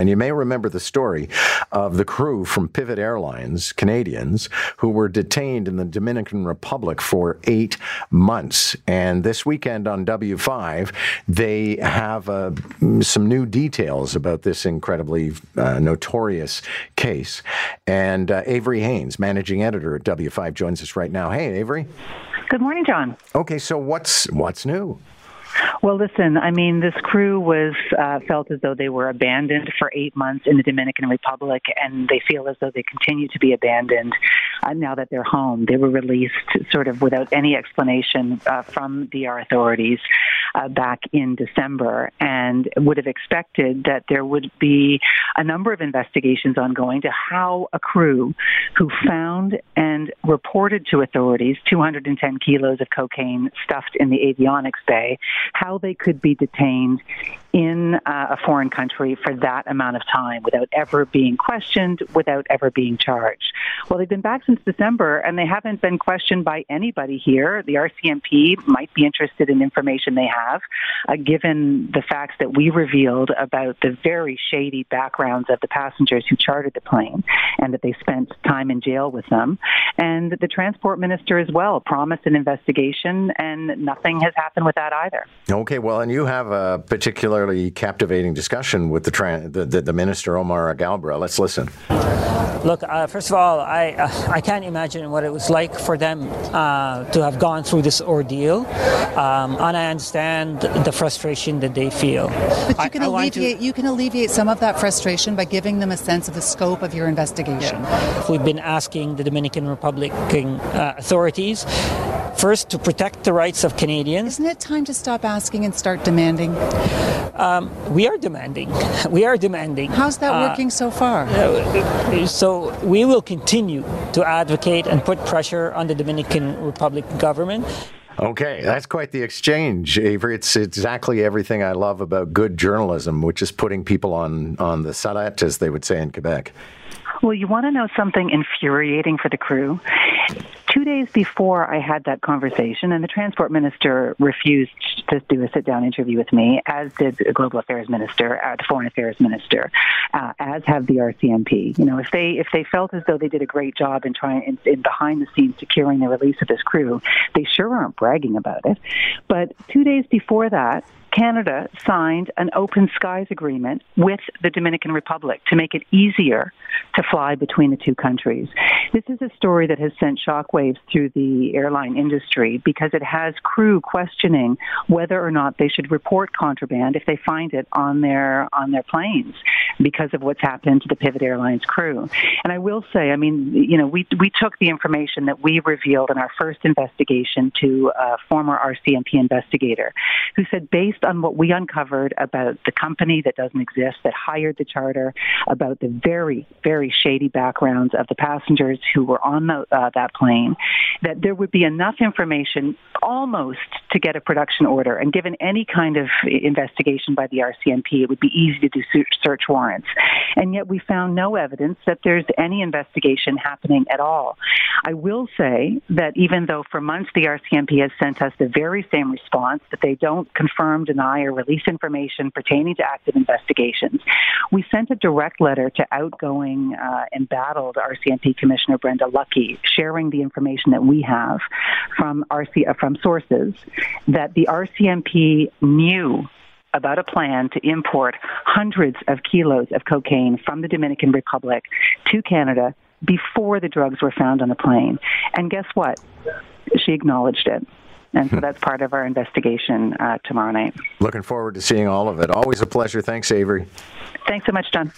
And you may remember the story of the crew from Pivot Airlines, Canadians, who were detained in the Dominican Republic for eight months. And this weekend on W5, they have uh, some new details about this incredibly uh, notorious case. And uh, Avery Haines, managing editor at W5, joins us right now. Hey, Avery. Good morning, John. Okay, so what's what's new? Well, listen, I mean, this crew was uh, felt as though they were abandoned for eight months in the Dominican Republic, and they feel as though they continue to be abandoned uh, now that they're home. They were released sort of without any explanation uh, from DR authorities uh, back in December, and would have expected that there would be a number of investigations ongoing to how a crew who found and reported to authorities 210 kilos of cocaine stuffed in the avionics bay how they could be detained in uh, a foreign country for that amount of time without ever being questioned, without ever being charged. Well, they've been back since December and they haven't been questioned by anybody here. The RCMP might be interested in information they have, uh, given the facts that we revealed about the very shady backgrounds of the passengers who chartered the plane and that they spent time in jail with them. And the transport minister as well promised an investigation, and nothing has happened with that either. Okay, well, and you have a particularly captivating discussion with the tra- the, the, the, minister Omar Alghabra. Let's listen. Look, uh, first of all, I uh, I can't imagine what it was like for them uh, to have gone through this ordeal, um, and I understand the frustration that they feel. But you can I, alleviate I to, you can alleviate some of that frustration by giving them a sense of the scope of your investigation. Yeah. We've been asking the Dominican Republic uh, authorities first to protect the rights of Canadians. Isn't it time to stop asking and start demanding? Um, we are demanding. We are demanding. How's that uh, working so far? Uh, so we will continue to advocate and put pressure on the Dominican Republic government. Okay, that's quite the exchange, Avery. It's exactly everything I love about good journalism, which is putting people on on the sellette, as they would say in Quebec. Well, you want to know something infuriating for the crew? Two days before I had that conversation, and the transport minister refused to do a sit down interview with me, as did the global affairs minister, uh, the foreign affairs minister, uh, as have the RCMP. You know, if they if they felt as though they did a great job in trying in, in behind the scenes securing the release of this crew, they sure aren't bragging about it. But two days before that, Canada signed an open skies agreement with the Dominican Republic to make it easier to fly between the two countries. This is a story that has sent shockwaves through the airline industry because it has crew questioning whether or not they should report contraband if they find it on their on their planes because of what's happened to the Pivot Airlines crew. And I will say, I mean, you know, we we took the information that we revealed in our first investigation to a former RCMP investigator who said based on what we uncovered about the company that doesn't exist that hired the charter, about the very, very shady backgrounds of the passengers who were on the, uh, that plane, that there would be enough information almost to get a production order. And given any kind of investigation by the RCMP, it would be easy to do search warrants. And yet we found no evidence that there's any investigation happening at all. I will say that even though for months the RCMP has sent us the very same response that they don't confirm, deny, or release information pertaining to active investigations, we sent a direct letter to outgoing uh, embattled RCMP Commissioner Brenda Lucki, sharing the information that we have from RC uh, from sources that the RCMP knew about a plan to import hundreds of kilos of cocaine from the Dominican Republic to Canada before the drugs were found on the plane. And guess what? She acknowledged it. And so that's part of our investigation uh, tomorrow night. Looking forward to seeing all of it. Always a pleasure. Thanks, Avery. Thanks so much, John.